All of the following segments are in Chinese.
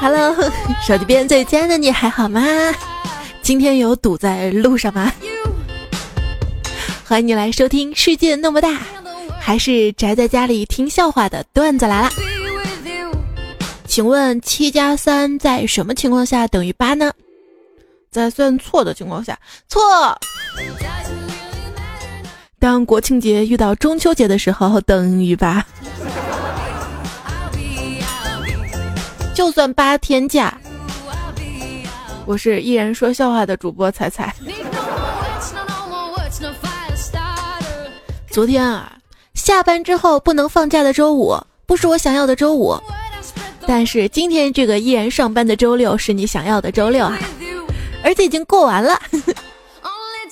Hello，手机边最亲爱的你还好吗？今天有堵在路上吗？欢迎你来收听《世界那么大》，还是宅在家里听笑话的段子来了。请问七加三在什么情况下等于八呢？在算错的情况下，错。当国庆节遇到中秋节的时候，等于八。就算八天假，我是依然说笑话的主播彩彩。昨天啊，下班之后不能放假的周五，不是我想要的周五。但是今天这个依然上班的周六是你想要的周六啊，而且已经过完了。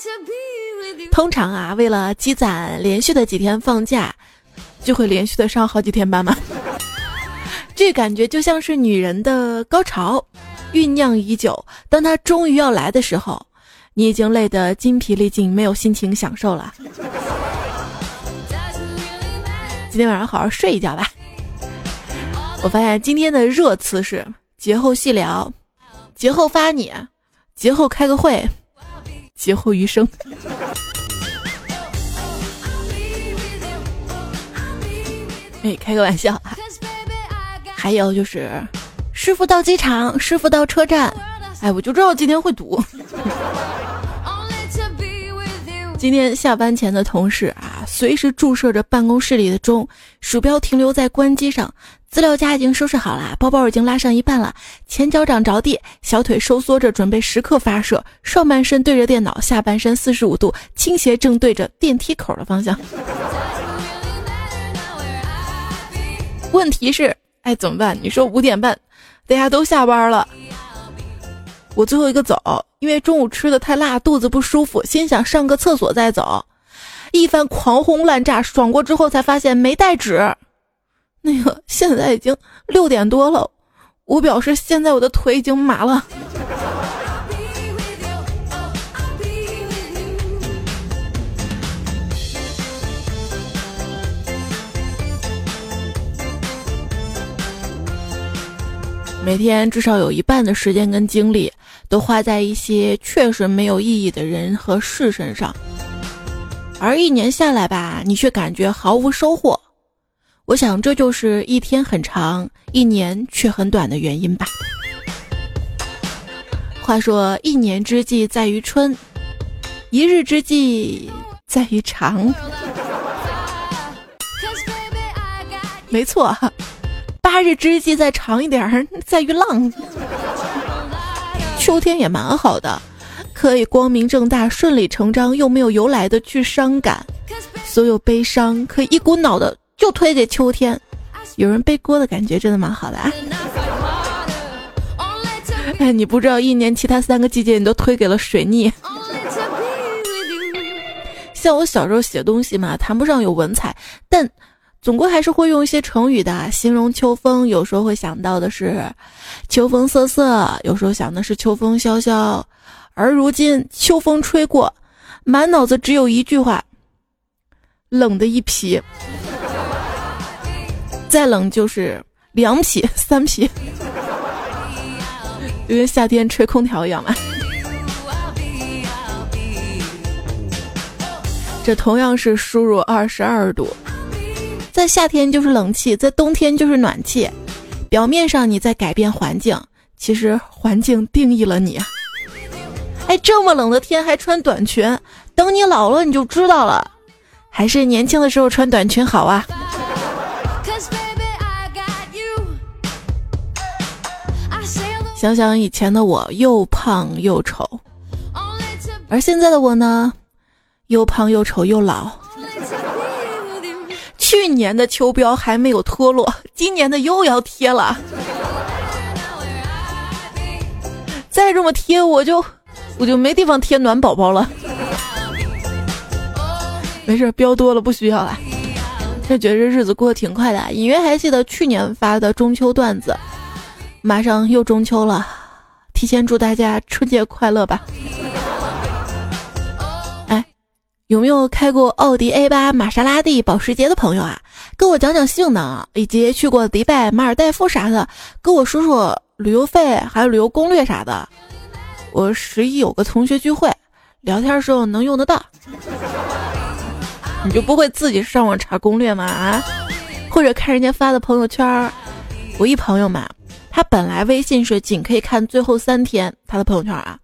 通常啊，为了积攒连续的几天放假，就会连续的上好几天班嘛。这感觉就像是女人的高潮，酝酿已久。当她终于要来的时候，你已经累得筋疲力尽，没有心情享受了。今天晚上好好睡一觉吧。我发现今天的热词是节后细聊，节后发你，节后开个会，节后余生。哎，开个玩笑啊。还有就是，师傅到机场，师傅到车站，哎，我就知道今天会堵。今天下班前的同事啊，随时注射着办公室里的钟，鼠标停留在关机上，资料夹已经收拾好了，包包已经拉上一半了，前脚掌着地，小腿收缩着，准备时刻发射，上半身对着电脑，下半身四十五度倾斜，正对着电梯口的方向。问题是。哎，怎么办？你说五点半，大家都下班了，我最后一个走，因为中午吃的太辣，肚子不舒服，心想上个厕所再走。一番狂轰滥炸，爽过之后才发现没带纸。那个现在已经六点多了，我表示现在我的腿已经麻了。每天至少有一半的时间跟精力都花在一些确实没有意义的人和事身上，而一年下来吧，你却感觉毫无收获。我想这就是一天很长，一年却很短的原因吧。话说，一年之计在于春，一日之计在于长。没错。八日之计再长一点儿，在于浪。秋天也蛮好的，可以光明正大、顺理成章又没有由来的去伤感，所有悲伤可以一股脑的就推给秋天，有人背锅的感觉真的蛮好的啊。哎，你不知道一年其他三个季节你都推给了水逆。像我小时候写东西嘛，谈不上有文采，但。总归还是会用一些成语的，形容秋风。有时候会想到的是“秋风瑟瑟”，有时候想的是“秋风萧萧”。而如今秋风吹过，满脑子只有一句话：冷的一批。再冷就是两匹、三匹，就跟夏天吹空调一样嘛。这同样是输入二十二度。在夏天就是冷气，在冬天就是暖气。表面上你在改变环境，其实环境定义了你。哎，这么冷的天还穿短裙，等你老了你就知道了。还是年轻的时候穿短裙好啊。想想以前的我，又胖又丑，而现在的我呢，又胖又丑又老。去年的秋膘还没有脱落，今年的又要贴了。再这么贴，我就我就没地方贴暖宝宝了。没事，膘多了不需要了。就觉得日子过得挺快的，隐约还记得去年发的中秋段子。马上又中秋了，提前祝大家春节快乐吧。有没有开过奥迪 A 八、玛莎拉蒂、保时捷的朋友啊？跟我讲讲性能，以及去过迪拜、马尔代夫啥的，跟我说说旅游费还有旅游攻略啥的。我十一有个同学聚会，聊天时候能用得到。你就不会自己上网查攻略吗？啊？或者看人家发的朋友圈？我一朋友嘛，他本来微信是仅可以看最后三天他的朋友圈啊，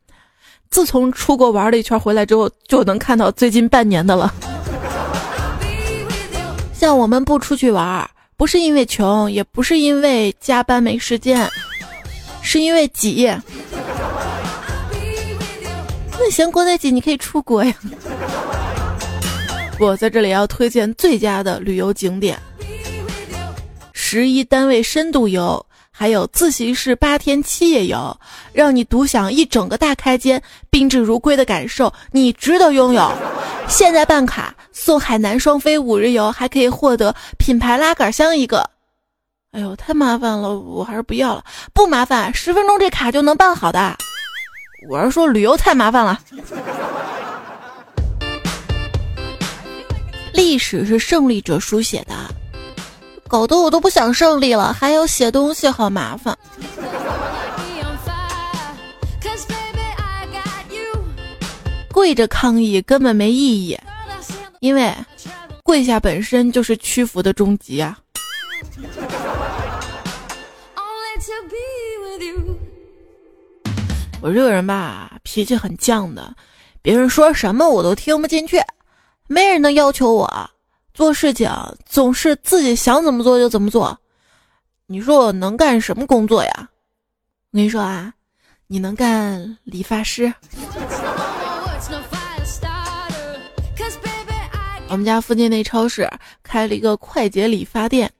自从出国玩了一圈回来之后，就能看到最近半年的了。像我们不出去玩，不是因为穷，也不是因为加班没时间，是因为挤。那嫌国内挤，你可以出国呀。我在这里要推荐最佳的旅游景点：十一单位深度游，还有自习室八天七夜游，让你独享一整个大开间、宾至如归的感受，你值得拥有。现在办卡送海南双飞五日游，还可以获得品牌拉杆箱一个。哎呦，太麻烦了，我还是不要了。不麻烦，十分钟这卡就能办好的。我是说旅游太麻烦了。历史是胜利者书写的，搞得我都不想胜利了，还要写东西，好麻烦。跪着抗议根本没意义，因为跪下本身就是屈服的终极啊！我这个人吧，脾气很犟的，别人说什么我都听不进去，没人能要求我做事情总是自己想怎么做就怎么做。你说我能干什么工作呀？我跟你说啊，你能干理发师。我们家附近那超市开了一个快捷理发店。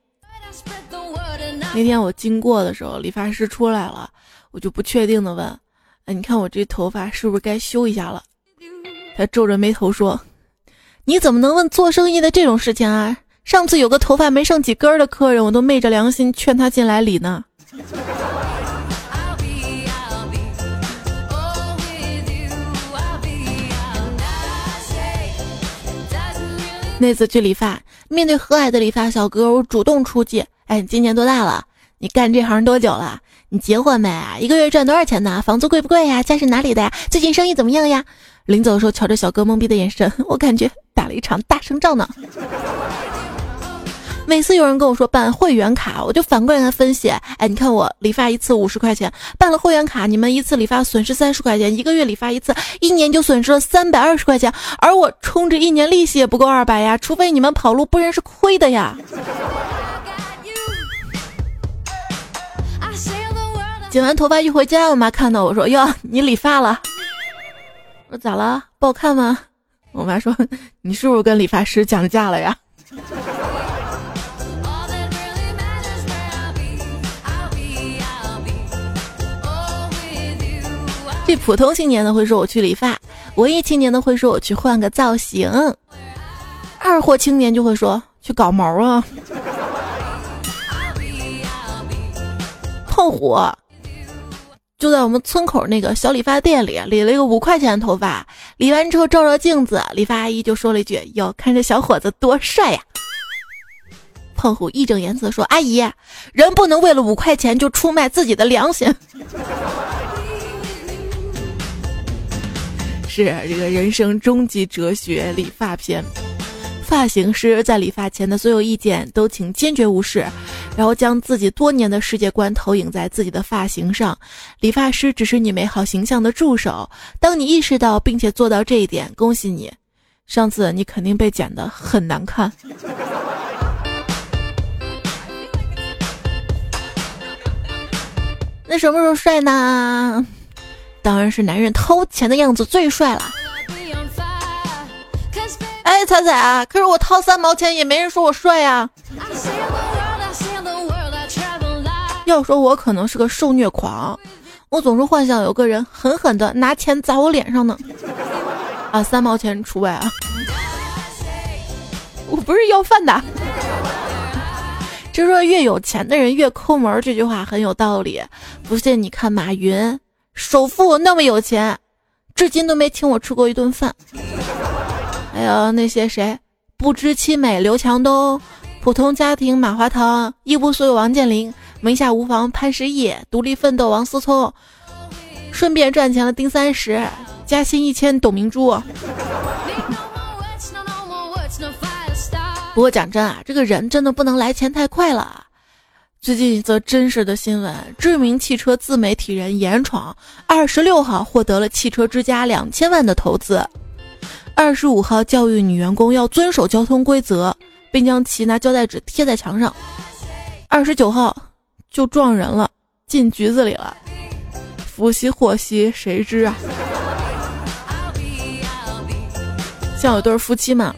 那天我经过的时候，理发师出来了，我就不确定的问：“哎，你看我这头发是不是该修一下了？”他皱着眉头说：“你怎么能问做生意的这种事情啊？上次有个头发没剩几根的客人，我都昧着良心劝他进来理呢。”那次去理发，面对和蔼的理发小哥，我主动出击。哎，你今年多大了？你干这行多久了？你结婚没？一个月赚多少钱呢？房租贵不贵呀？家是哪里的呀？最近生意怎么样呀？临走的时候，瞧着小哥懵逼的眼神，我感觉打了一场大胜仗呢。每次有人跟我说办会员卡，我就反过来跟他分析：哎，你看我理发一次五十块钱，办了会员卡，你们一次理发损失三十块钱，一个月理发一次，一年就损失了三百二十块钱，而我充值一年利息也不够二百呀，除非你们跑路，不然是亏的呀。剪完头发一回家，我妈看到我说：“哟，你理发了？”：“咋了？不好看吗？”我妈说：“你是不是跟理发师讲价了呀？”这普通青年的会说我去理发，文艺青年的会说我去换个造型，二货青年就会说去搞毛啊。胖虎就在我们村口那个小理发店里理了一个五块钱的头发，理完之后照照镜子，理发阿姨就说了一句：“哟，看这小伙子多帅呀！”胖虎义正言辞说：“阿姨，人不能为了五块钱就出卖自己的良心。”是这个人生终极哲学理发篇，发型师在理发前的所有意见都请坚决无视，然后将自己多年的世界观投影在自己的发型上。理发师只是你美好形象的助手。当你意识到并且做到这一点，恭喜你！上次你肯定被剪得很难看。那什么时候帅呢？当然是男人掏钱的样子最帅了。哎，彩彩啊，可是我掏三毛钱也没人说我帅呀。要说我可能是个受虐狂，我总是幻想有个人狠狠的拿钱砸我脸上呢。啊，三毛钱除外啊。我不是要饭的。就说越有钱的人越抠门，这句话很有道理。不信你看马云。首富那么有钱，至今都没请我吃过一顿饭。还有那些谁，不知妻美刘强东，普通家庭马化腾，一无所有王健林，门下无房潘石屹，独立奋斗王思聪，顺便赚钱了丁三十，加薪一千董明珠。不过讲真啊，这个人真的不能来钱太快了。最近一则真实的新闻：知名汽车自媒体人严闯，二十六号获得了汽车之家两千万的投资，二十五号教育女员工要遵守交通规则，并将其拿胶带纸贴在墙上，二十九号就撞人了，进局子里了。福兮祸兮，谁知啊？像有对夫妻嘛。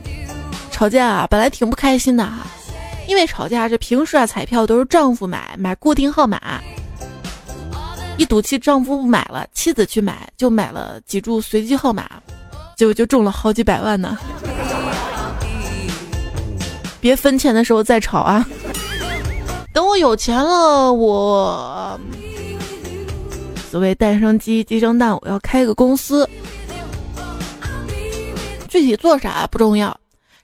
吵架啊，本来挺不开心的哈，因为吵架这平时啊彩票都是丈夫买，买固定号码，一赌气丈夫不买了，妻子去买，就买了几注随机号码，结果就中了好几百万呢。别分钱的时候再吵啊，等我有钱了，我所谓蛋生鸡，鸡生蛋，我要开个公司，具体做啥不重要。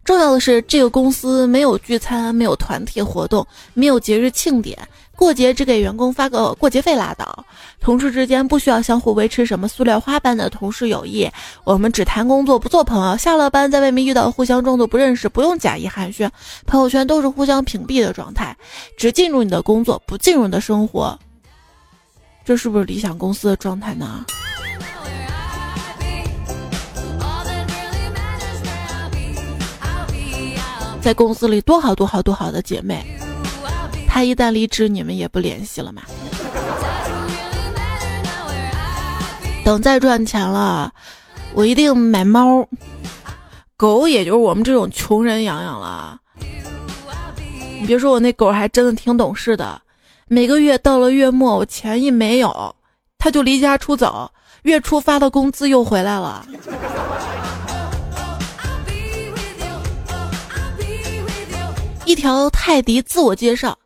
重要的是，这个公司没有聚餐，没有团体活动，没有节日庆典，过节只给员工发个过节费拉倒。同事之间不需要相互维持什么塑料花般的同事友谊，我们只谈工作不做朋友。下了班在外面遇到互相装作不认识，不用假意寒暄，朋友圈都是互相屏蔽的状态，只进入你的工作，不进入你的生活。这是不是理想公司的状态呢？在公司里多好多好多好的姐妹，她一旦离职，你们也不联系了嘛？等再赚钱了，我一定买猫、狗，也就是我们这种穷人养养了。你别说我那狗还真的挺懂事的，每个月到了月末，我钱一没有，它就离家出走，月初发的工资又回来了。一条泰迪自我介绍，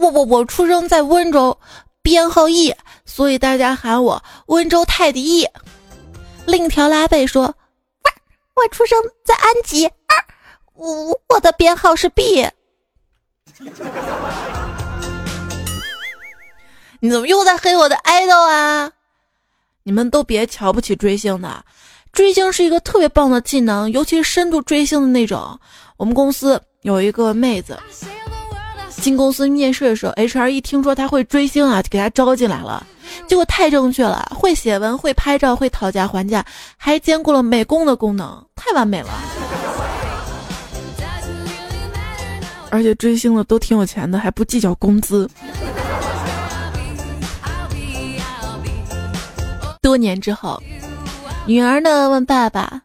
我我我出生在温州，编号 E，所以大家喊我温州泰迪 E。另一条拉贝说，我出生在安吉，我我的编号是 B。你怎么又在黑我的爱豆啊？你们都别瞧不起追星的，追星是一个特别棒的技能，尤其是深度追星的那种。我们公司。有一个妹子进公司面试的时候，HR 一听说他会追星啊，就给他招进来了。结果太正确了，会写文，会拍照，会讨价还价，还兼顾了美工的功能，太完美了。而且追星的都挺有钱的，还不计较工资。多年之后，女儿呢问爸爸：“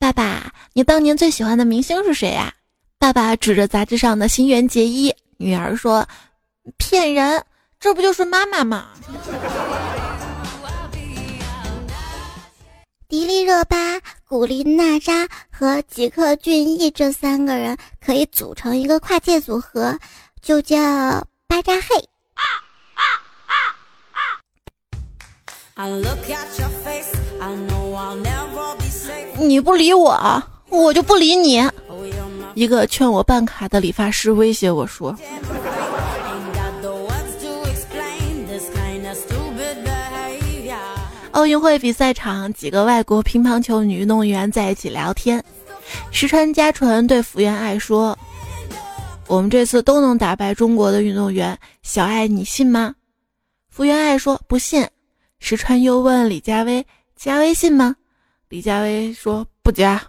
爸爸，你当年最喜欢的明星是谁呀？”爸爸指着杂志上的新垣结衣，女儿说：“骗人，这不就是妈妈吗？”迪丽热巴、古力娜扎和吉克隽逸这三个人可以组成一个跨界组合，就叫巴扎嘿。你不理我，我就不理你。一个劝我办卡的理发师威胁我说：“奥运会比赛场，几个外国乒乓球女运动员在一起聊天。石川佳纯对福原爱说：‘我们这次都能打败中国的运动员，小爱你信吗？’福原爱说不信。石川又问李佳薇：‘加微信吗？’李佳薇说不加。”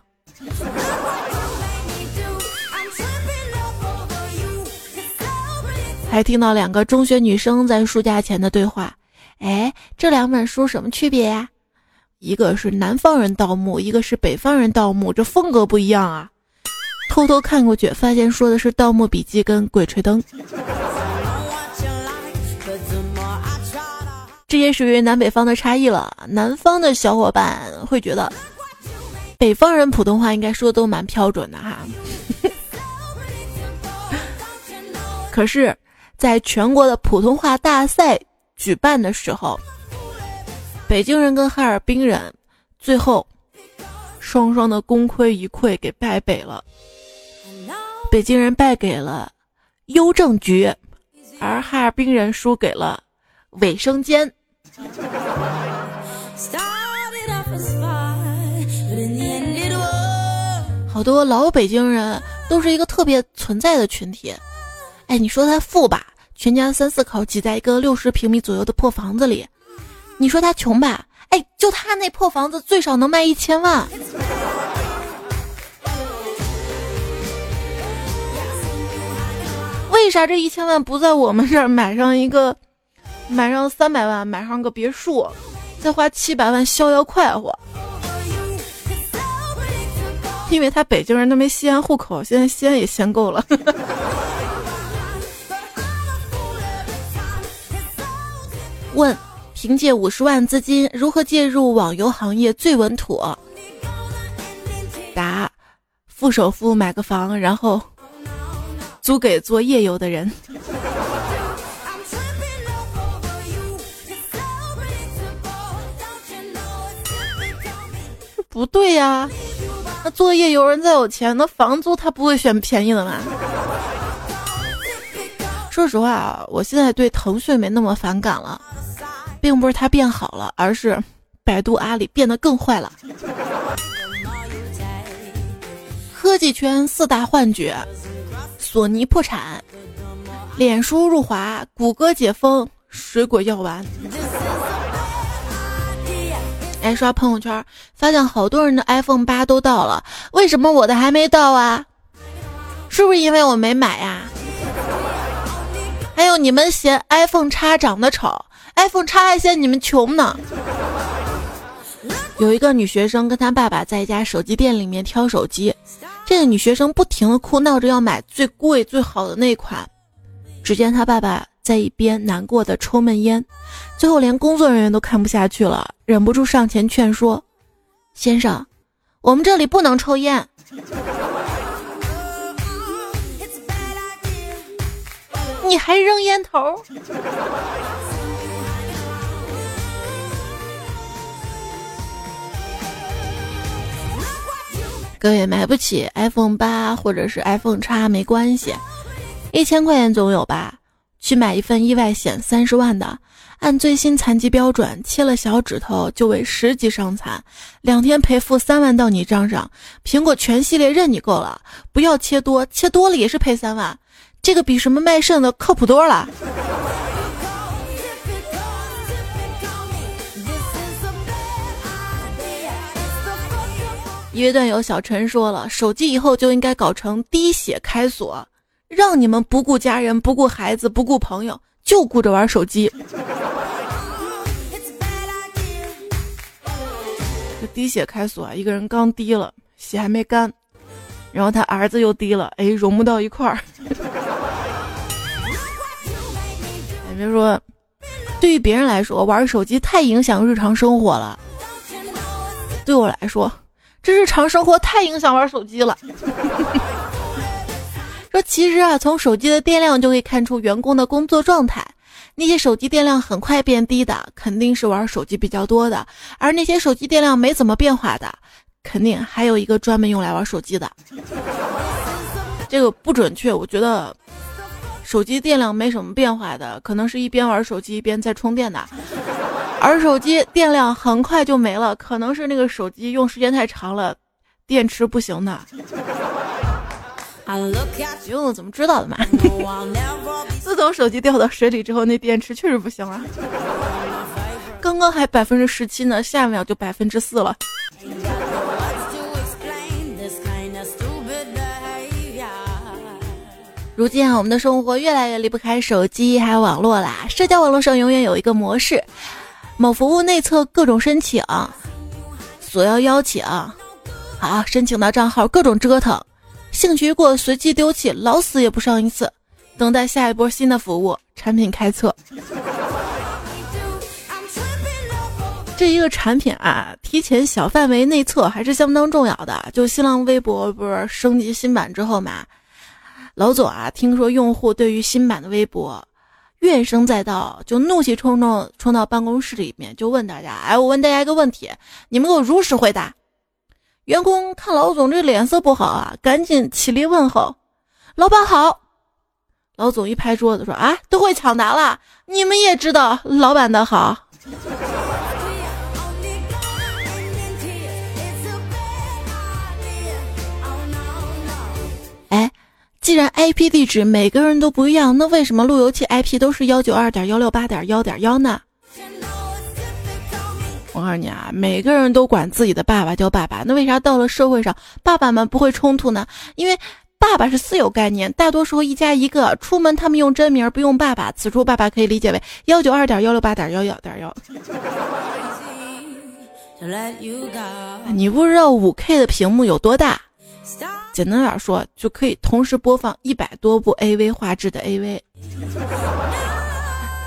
还听到两个中学女生在书架前的对话，哎，这两本书什么区别呀？一个是南方人盗墓，一个是北方人盗墓，这风格不一样啊。偷偷看过去，发现说的是《盗墓笔记》跟《鬼吹灯》，这也属于南北方的差异了。南方的小伙伴会觉得，北方人普通话应该说的都蛮标准的哈。可是。在全国的普通话大赛举办的时候，北京人跟哈尔滨人最后双双的功亏一篑，给败北了。北京人败给了邮政局，而哈尔滨人输给了卫生间。好多老北京人都是一个特别存在的群体。哎，你说他富吧，全家三四口挤在一个六十平米左右的破房子里；你说他穷吧，哎，就他那破房子最少能卖一千万。为啥这一千万不在我们这儿买上一个，买上三百万买上个别墅，再花七百万逍遥快活？因为他北京人都没西安户口，现在西安也限购了。问：凭借五十万资金如何介入网游行业最稳妥？答：付首付买个房，然后租给做夜游的人。不对呀。那做夜游人再有钱，那房租他不会选便宜的吗？说实话，我现在对腾讯没那么反感了，并不是它变好了，而是百度、阿里变得更坏了。科技圈四大幻觉：索尼破产，脸书入华，谷歌解封，水果药丸。哎，刷朋友圈发现好多人的 iPhone 八都到了，为什么我的还没到啊？是不是因为我没买呀？还有你们嫌 iPhone 叉长得丑，iPhone 叉还嫌你们穷呢。有一个女学生跟她爸爸在一家手机店里面挑手机，这个女学生不停的哭闹着要买最贵最好的那款，只见她爸爸。在一边难过的抽闷烟，最后连工作人员都看不下去了，忍不住上前劝说：“先生，我们这里不能抽烟。”你还扔烟头？各位买不起 iPhone 八或者是 iPhone 叉没关系，一千块钱总有吧？去买一份意外险，三十万的，按最新残疾标准，切了小指头就为十级伤残，两天赔付三万到你账上。苹果全系列任你够了，不要切多，切多了也是赔三万，这个比什么卖肾的靠谱多了。一位段友小陈说了，手机以后就应该搞成滴血开锁。让你们不顾家人、不顾孩子、不顾朋友，就顾着玩手机。这滴血开锁，一个人刚滴了，血还没干，然后他儿子又滴了，哎，融不到一块儿。哎，别说，对于别人来说，玩手机太影响日常生活了。对我来说，这日常生活太影响玩手机了。说其实啊，从手机的电量就可以看出员工的工作状态。那些手机电量很快变低的，肯定是玩手机比较多的；而那些手机电量没怎么变化的，肯定还有一个专门用来玩手机的。这个不准确，我觉得手机电量没什么变化的，可能是一边玩手机一边在充电的；而手机电量很快就没了，可能是那个手机用时间太长了，电池不行的。哟，怎么知道的嘛？自从手机掉到水里之后，那电池确实不行了。刚刚还百分之十七呢，下一秒就百分之四了。如今啊，我们的生活越来越离不开手机还有网络啦。社交网络上永远有一个模式：某服务内测各种申请，索要邀请，好申请到账号各种折腾。兴趣一过，随机丢弃，老死也不上一次，等待下一波新的服务产品开测。这一个产品啊，提前小范围内测还是相当重要的。就新浪微博不是升级新版之后嘛，老总啊，听说用户对于新版的微博怨声载道，就怒气冲冲冲到办公室里面，就问大家：哎，我问大家一个问题，你们给我如实回答。员工看老总这脸色不好啊，赶紧起立问候：“老板好。”老总一拍桌子说：“啊，都会抢答了，你们也知道老板的好。”哎，既然 IP 地址每个人都不一样，那为什么路由器 IP 都是幺九二点幺六八点幺点幺呢？我告诉你啊，每个人都管自己的爸爸叫爸爸，那为啥到了社会上，爸爸们不会冲突呢？因为爸爸是私有概念，大多时候一家一个，出门他们用真名，不用爸爸。此处爸爸可以理解为幺九二点幺六八点幺幺点幺。你不知道五 K 的屏幕有多大？简单点说，就可以同时播放一百多部 AV 画质的 AV。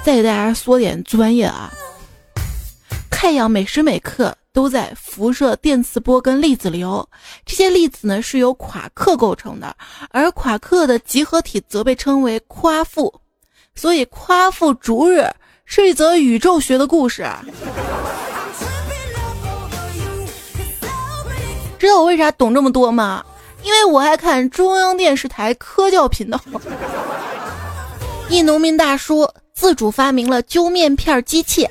再给大家说点专业啊。太阳每时每刻都在辐射电磁波跟粒子流，这些粒子呢是由夸克构成的，而夸克的集合体则被称为夸父，所以夸父逐日是一则宇宙学的故事。知道我为啥懂这么多吗？因为我爱看中央电视台科教频道。一农民大叔自主发明了揪面片机器。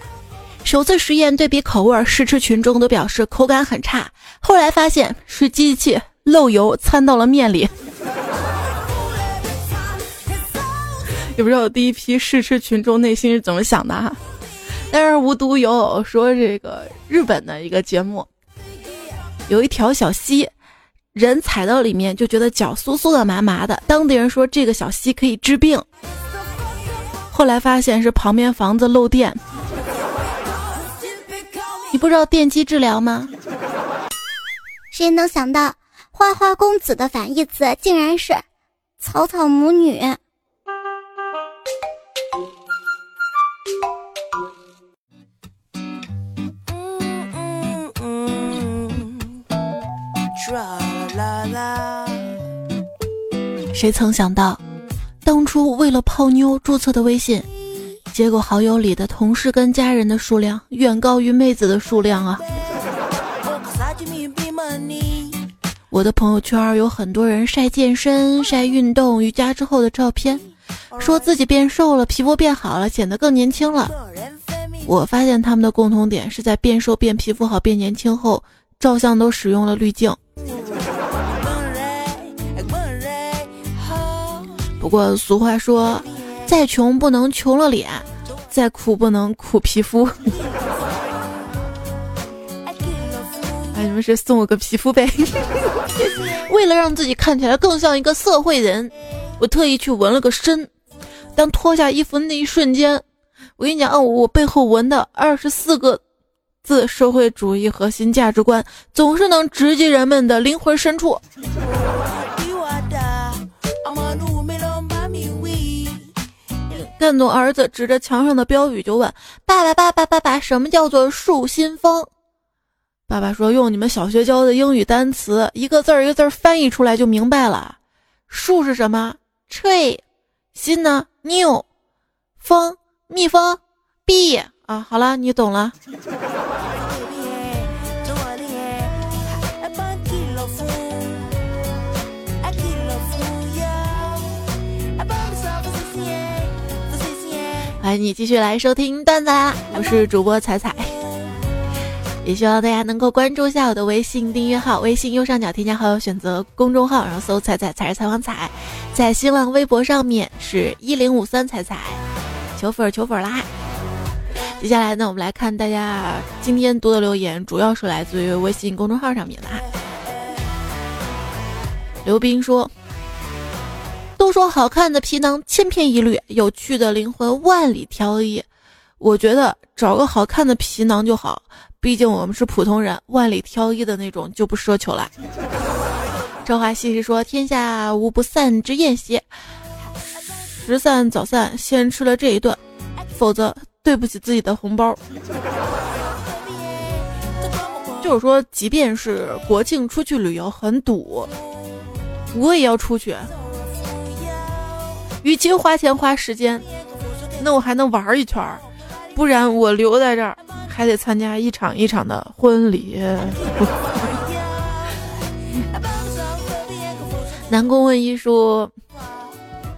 首次实验对比口味，试吃群众都表示口感很差。后来发现是机器漏油掺到了面里。也不知道第一批试吃群众内心是怎么想的哈。但是无独有偶说，这个日本的一个节目，有一条小溪，人踩到里面就觉得脚酥酥的、麻麻的。当地人说这个小溪可以治病。后来发现是旁边房子漏电。你不知道电击治疗吗？谁能想到花花公子的反义词竟然是草草母女？谁曾想到，当初为了泡妞注册的微信。结果好友里的同事跟家人的数量远高于妹子的数量啊！我的朋友圈有很多人晒健身、晒运动、瑜伽之后的照片，说自己变瘦了、皮肤变好了、显得更年轻了。我发现他们的共同点是在变瘦、变皮肤好、变年轻后，照相都使用了滤镜。不过俗话说。再穷不能穷了脸，再苦不能苦皮肤。哎，你们是送我个皮肤呗？为了让自己看起来更像一个社会人，我特意去纹了个身。当脱下衣服那一瞬间，我跟你讲啊，我背后纹的二十四个字“社会主义核心价值观”，总是能直击人们的灵魂深处。看懂儿子指着墙上的标语就问：“爸爸，爸爸，爸爸，什么叫做树新风？”爸爸说：“用你们小学教的英语单词，一个字儿一个字儿翻译出来就明白了。树是什么？tree。新呢？new。风，蜜蜂，bee。啊，好了，你懂了。”欢迎你继续来收听段子啦！我是主播彩彩，也希望大家能够关注一下我的微信订阅号，微信右上角添加好友，选择公众号，然后搜“彩彩才是采访彩”。在新浪微博上面是一零五三彩彩，求粉求粉啦！接下来呢，我们来看大家今天读的留言，主要是来自于微信公众号上面的。刘斌说。都说好看的皮囊千篇一律，有趣的灵魂万里挑一。我觉得找个好看的皮囊就好，毕竟我们是普通人，万里挑一的那种就不奢求了。这话细细说，天下无不散之宴席，食散早散，先吃了这一顿，否则对不起自己的红包。就是说，即便是国庆出去旅游很堵，我也要出去。与其花钱花时间，那我还能玩一圈儿，不然我留在这儿还得参加一场一场的婚礼。南宫问一说：“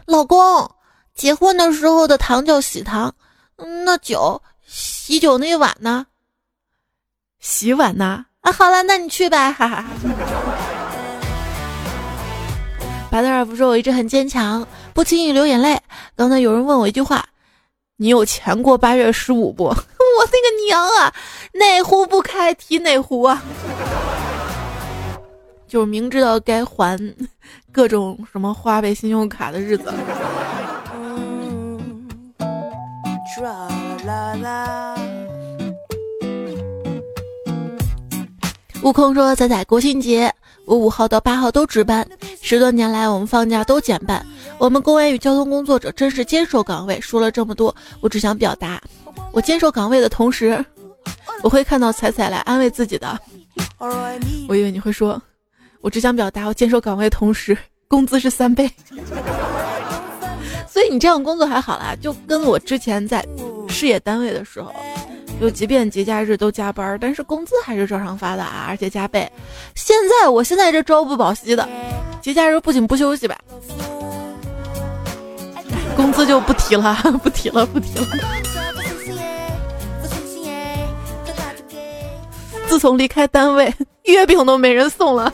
老公，结婚的时候的糖叫喜糖，那酒喜酒那碗呢？洗碗呢？啊，好了，那你去吧，哈哈。哈！白德尔夫说：“我一直很坚强，不轻易流眼泪。”刚才有人问我一句话：“你有钱过八月十五不？” 我那个娘啊，哪壶不开提哪壶啊！就是明知道该还各种什么花呗、信用卡的日子。悟空说：“仔仔，国庆节。”我五号到八号都值班，十多年来我们放假都减半。我们公安与交通工作者真是坚守岗位。说了这么多，我只想表达，我坚守岗位的同时，我会看到彩彩来安慰自己的。我以为你会说，我只想表达，我坚守岗位同时，工资是三倍。所以你这样工作还好啦，就跟我之前在事业单位的时候。就即便节假日都加班，但是工资还是照常发的啊，而且加倍。现在我现在这朝不保夕的，节假日不仅不休息吧，工资就不提了，不提了，不提了。自从离开单位，月饼都没人送了。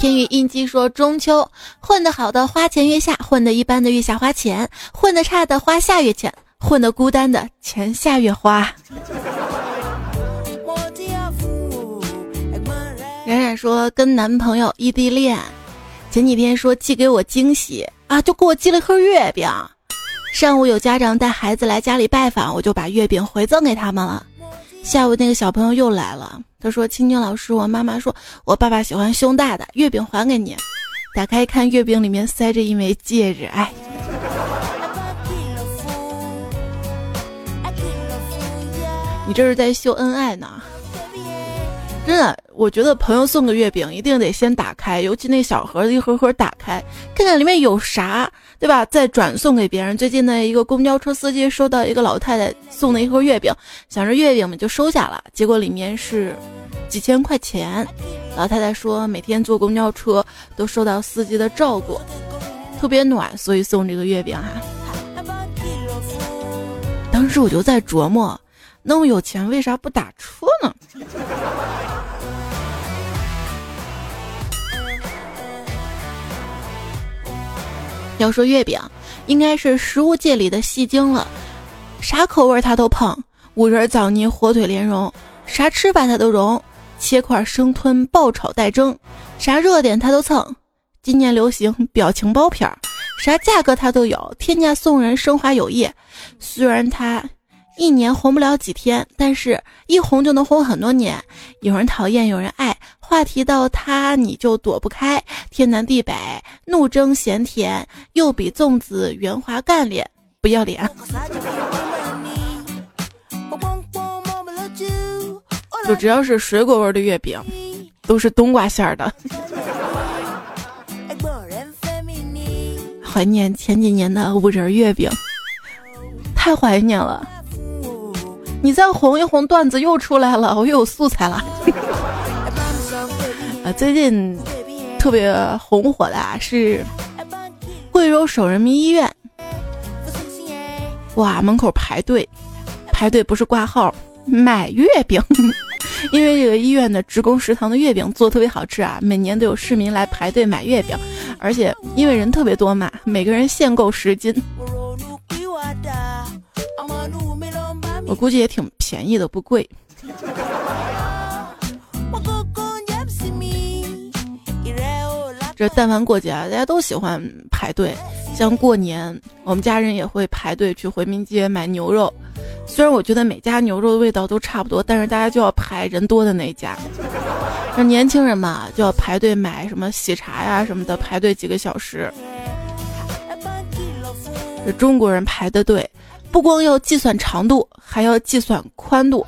天宇印记说：“中秋混得好的花前月下，混得一般的月下花钱，混得差的花下月钱，混得孤单的钱下月花。”冉冉说：“跟男朋友异地恋，前几天说寄给我惊喜啊，就给我寄了一盒月饼。上午有家长带孩子来家里拜访，我就把月饼回赠给他们了。下午那个小朋友又来了。”他说：“青青老师，我妈妈说我爸爸喜欢胸大的，月饼还给你。打开一看，月饼里面塞着一枚戒指。哎，你这是在秀恩爱呢？真的，我觉得朋友送个月饼一定得先打开，尤其那小盒子一盒盒打开，看看里面有啥。”对吧？再转送给别人。最近的一个公交车司机收到一个老太太送的一盒月饼，想着月饼嘛就收下了，结果里面是几千块钱。老太太说每天坐公交车都受到司机的照顾，特别暖，所以送这个月饼哈。当时我就在琢磨，那么有钱为啥不打车呢？要说月饼，应该是食物界里的戏精了，啥口味它都碰，五仁枣泥、火腿莲蓉，啥吃法它都融，切块生吞、爆炒带蒸，啥热点它都蹭。今年流行表情包片儿，啥价格它都有，天价送人，升华友谊。虽然它。一年红不了几天，但是一红就能红很多年。有人讨厌，有人爱，话题到他你就躲不开。天南地北，怒争咸甜，又比粽子圆滑干练，不要脸。就只要是水果味的月饼，都是冬瓜馅儿的。怀念前几年的五仁月饼，太怀念了。你再红一红，段子又出来了，我又有素材了。啊，最近特别红火的啊是贵州省人民医院，哇，门口排队，排队不是挂号买月饼，因为这个医院的职工食堂的月饼做特别好吃啊，每年都有市民来排队买月饼，而且因为人特别多嘛，每个人限购十斤。我估计也挺便宜的，不贵。这但凡过节啊，大家都喜欢排队。像过年，我们家人也会排队去回民街买牛肉。虽然我觉得每家牛肉的味道都差不多，但是大家就要排人多的那家。那年轻人嘛，就要排队买什么喜茶呀什么的，排队几个小时。这中国人排的队。不光要计算长度，还要计算宽度。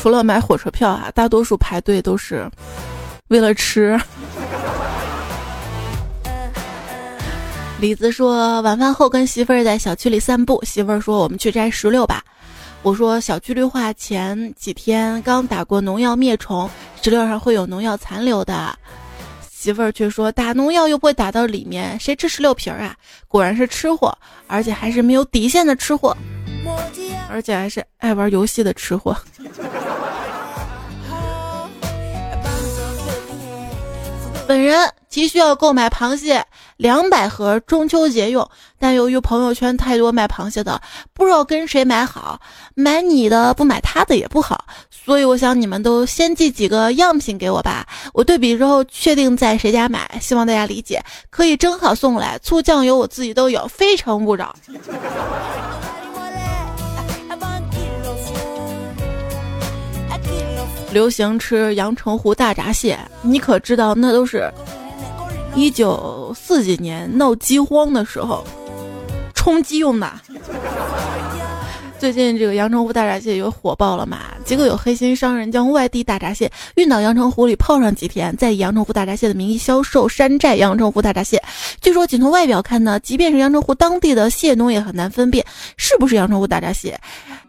除了买火车票啊，大多数排队都是为了吃。李子说晚饭后跟媳妇儿在小区里散步，媳妇儿说我们去摘石榴吧。我说小区绿化前几天刚打过农药灭虫，石榴上会有农药残留的。媳妇儿却说打农药又不会打到里面，谁吃石榴皮儿啊？果然是吃货，而且还是没有底线的吃货，而且还是爱玩游戏的吃货。本人急需要购买螃蟹两百盒，中秋节用。但由于朋友圈太多卖螃蟹的，不知道跟谁买好。买你的不买他的也不好，所以我想你们都先寄几个样品给我吧，我对比之后确定在谁家买。希望大家理解，可以正好送来。醋酱油我自己都有，非诚勿扰。流行吃阳澄湖大闸蟹，你可知道那都是一九四几年闹饥荒的时候充饥用的。最近这个阳澄湖大闸蟹又火爆了嘛？结果有黑心商人将外地大闸蟹运到阳澄湖里泡上几天，再以阳澄湖大闸蟹的名义销售山寨阳澄湖大闸蟹。据说仅从外表看呢，即便是阳澄湖当地的蟹农也很难分辨是不是阳澄湖大闸蟹，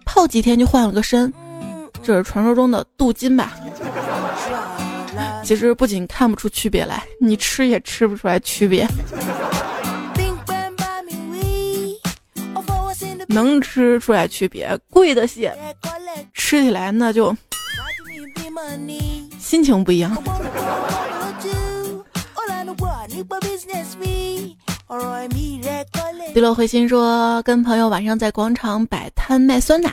泡几天就换了个身。这是传说中的镀金吧？其实不仅看不出区别来，你吃也吃不出来区别。能吃出来区别，贵的蟹吃起来那就心情不一样。迪乐回心说，跟朋友晚上在广场摆摊卖酸奶，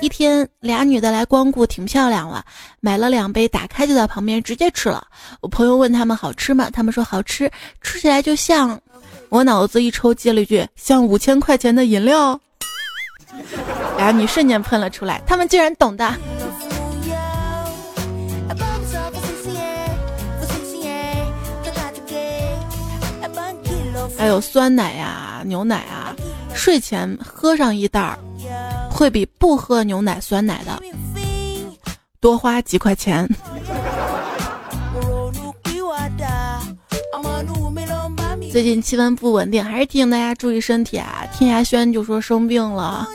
一天俩女的来光顾，挺漂亮了，买了两杯，打开就在旁边直接吃了。我朋友问他们好吃吗？他们说好吃，吃起来就像……我脑子一抽，接了一句像五千块钱的饮料。然后你瞬间喷了出来，他们竟然懂的。还有酸奶呀、牛奶啊，睡前喝上一袋儿，会比不喝牛奶、酸奶的多花几块钱。最近气温不稳定，还是提醒大家注意身体啊！天涯轩就说生病了，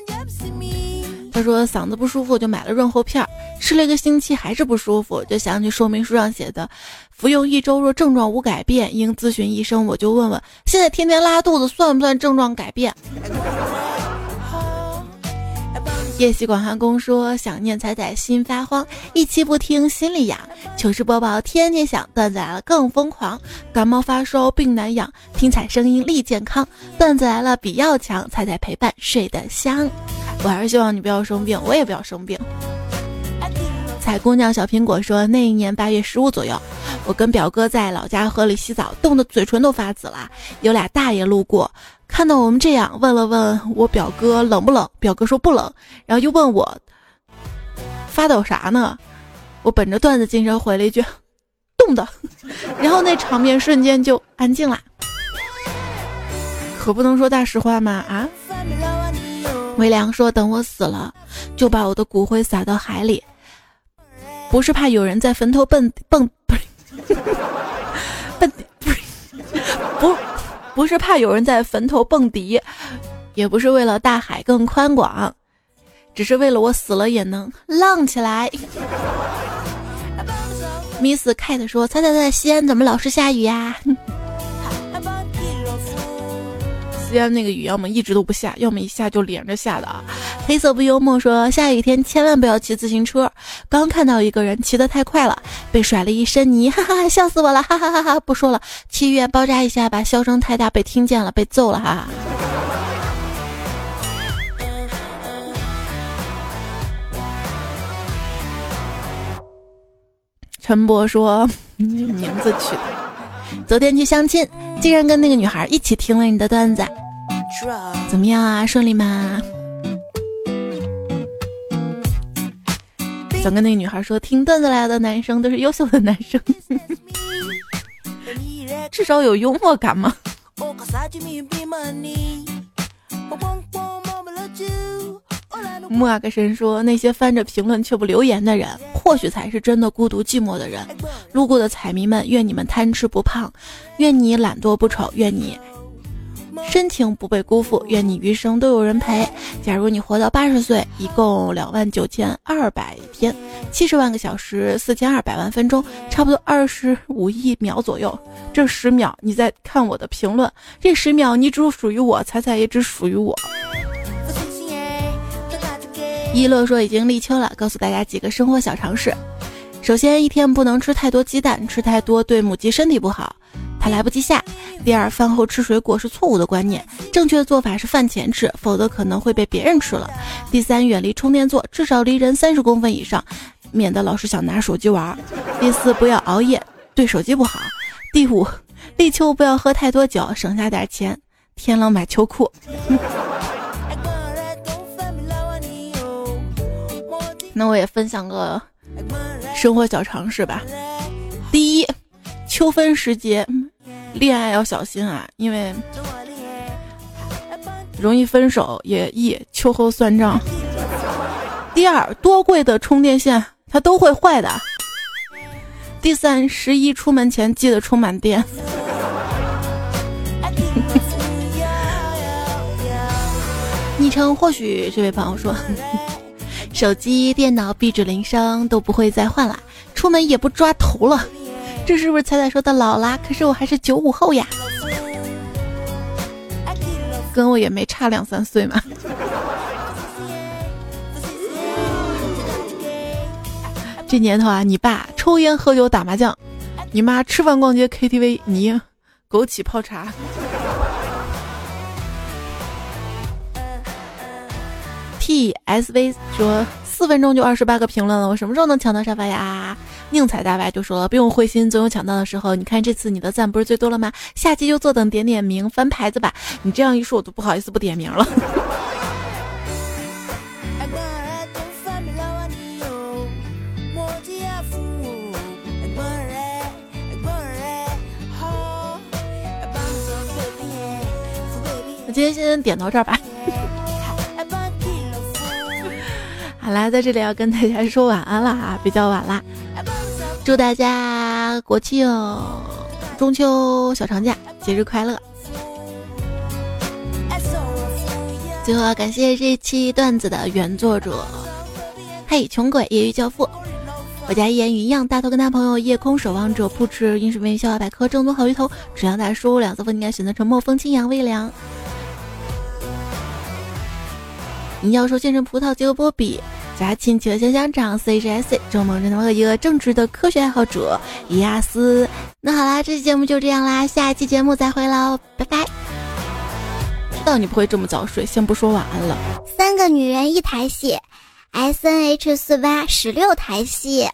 说嗓子不舒服，就买了润喉片，吃了一个星期还是不舒服，就想起说明书上写的。服用一周若症状无改变，应咨询医生。我就问问，现在天天拉肚子算不算症状改变？夜袭广寒宫说想念彩彩心发慌，一期不听心里痒。糗事播报天天响，段子来了更疯狂。感冒发烧病难养，听彩声音力健康。段子来了比药强，彩彩陪伴睡得香。我还是希望你不要生病，我也不要生病。彩姑娘小苹果说那一年八月十五左右。我跟表哥在老家河里洗澡，冻得嘴唇都发紫了。有俩大爷路过，看到我们这样，问了问我表哥冷不冷，表哥说不冷，然后又问我发抖啥呢？我本着段子精神回了一句冻的，然后那场面瞬间就安静了。可不能说大实话吗？啊？微凉说等我死了，就把我的骨灰撒到海里，不是怕有人在坟头蹦蹦不是。蹦不是不不是怕有人在坟头蹦迪，也不是为了大海更宽广，只是为了我死了也能浪起来。Miss Kate 说：“猜猜猜，西安怎么老是下雨呀？”西安那个雨要么一直都不下，要么一下就连着下的啊。黑色不幽默说，下雨天千万不要骑自行车。刚看到一个人骑得太快了，被甩了一身泥，哈哈哈，笑死我了，哈哈哈哈！不说了，去医院包扎一下吧，笑声太大被听见了，被揍了，哈哈。陈博说，名字取的，昨天去相亲。竟然跟那个女孩一起听了你的段子，怎么样啊？顺利吗？想跟那个女孩说，听段子来的男生都是优秀的男生，至少有幽默感吗？木阿克神说：“那些翻着评论却不留言的人，或许才是真的孤独寂寞的人。路过的彩迷们，愿你们贪吃不胖，愿你懒惰不丑，愿你深情不被辜负，愿你余生都有人陪。假如你活到八十岁，一共两万九千二百天，七十万个小时，四千二百万分钟，差不多二十五亿秒左右。这十秒你在看我的评论，这十秒你只属于我，彩彩也只属于我。一乐说已经立秋了，告诉大家几个生活小常识。首先，一天不能吃太多鸡蛋，吃太多对母鸡身体不好，他来不及下。第二，饭后吃水果是错误的观念，正确的做法是饭前吃，否则可能会被别人吃了。第三，远离充电座，至少离人三十公分以上，免得老是想拿手机玩。第四，不要熬夜，对手机不好。第五，立秋不要喝太多酒，省下点钱，天冷买秋裤。那我也分享个生活小常识吧。第一，秋分时节，恋爱要小心啊，因为容易分手，也易秋后算账。第二，多贵的充电线它都会坏的。第三，十一出门前记得充满电。昵称或许这位朋友说。手机、电脑、壁纸铃声都不会再换了，出门也不抓头了，这是不是彩彩说的老啦？可是我还是九五后呀，跟我也没差两三岁嘛。这年头啊，你爸抽烟喝酒打麻将，你妈吃饭逛街 KTV，你枸杞泡茶。T S V 说四分钟就二十八个评论了，我什么时候能抢到沙发呀？宁采大白就说了，不用灰心，总有抢到的时候。你看这次你的赞不是最多了吗？下期就坐等点点名翻牌子吧。你这样一说，我都不好意思不点名了。那今天先点到这儿吧。好啦，在这里要跟大家说晚安了啊，比较晚啦。祝大家国庆、中秋小长假节日快乐！最后要感谢这期段子的原作者，嘿，穷鬼业余教父，我家一言语一样，大头跟他朋友夜空守望者，不吃饮水面笑话百科，正宗好鱼头，质量大叔，两色风应该选择沉默，风清扬微凉。你要说先生葡萄结个波比，家亲戚的香香长，C H S，周萌真他妈和一个正直的科学爱好者，伊亚斯。那好啦，这期节目就这样啦，下一期节目再会喽，拜拜。知道你不会这么早睡，先不说晚安了。三个女人一台戏，S N H 四八十六台戏。